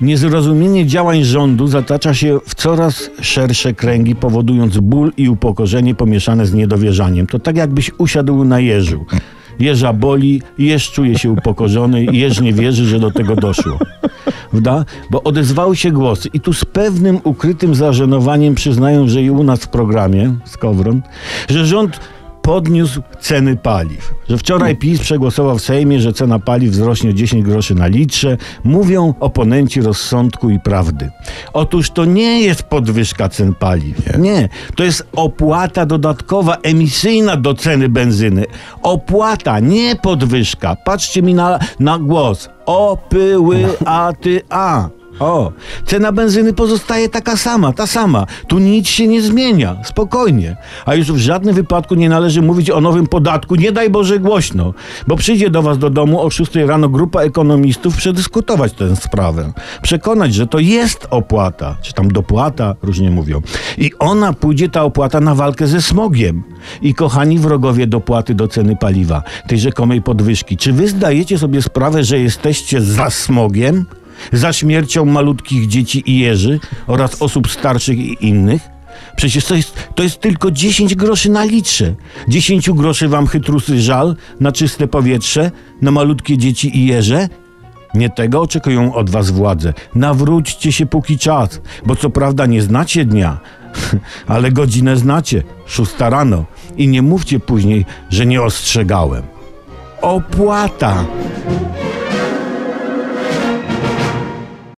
Niezrozumienie działań rządu zatacza się w coraz szersze kręgi, powodując ból i upokorzenie pomieszane z niedowierzaniem. To tak jakbyś usiadł na jeżu. Jeża boli, jeż czuje się upokorzony, jeż nie wierzy, że do tego doszło. Prawda? Bo odezwały się głosy i tu z pewnym ukrytym zażenowaniem przyznają, że i u nas w programie, Skowron, że rząd podniósł ceny paliw. Że wczoraj PiS przegłosował w Sejmie, że cena paliw wzrośnie o 10 groszy na litrze. Mówią oponenci rozsądku i prawdy. Otóż to nie jest podwyżka cen paliw. Nie. To jest opłata dodatkowa, emisyjna do ceny benzyny. Opłata, nie podwyżka. Patrzcie mi na, na głos. O, pyły, a, ty, a. O, cena benzyny pozostaje taka sama, ta sama. Tu nic się nie zmienia, spokojnie. A już w żadnym wypadku nie należy mówić o nowym podatku, nie daj Boże głośno, bo przyjdzie do was do domu o 6 rano grupa ekonomistów przedyskutować tę sprawę. Przekonać, że to jest opłata, czy tam dopłata, różnie mówią. I ona pójdzie, ta opłata, na walkę ze smogiem. I kochani wrogowie dopłaty do ceny paliwa, tej rzekomej podwyżki, czy wy zdajecie sobie sprawę, że jesteście za smogiem? Za śmiercią malutkich dzieci i jeży oraz osób starszych i innych? Przecież to jest, to jest tylko 10 groszy na litrze. 10 groszy wam chytrusy żal na czyste powietrze, na malutkie dzieci i jeże? Nie tego oczekują od was władze. Nawróćcie się póki czas, bo co prawda nie znacie dnia, ale godzinę znacie, szósta rano. I nie mówcie później, że nie ostrzegałem. Opłata!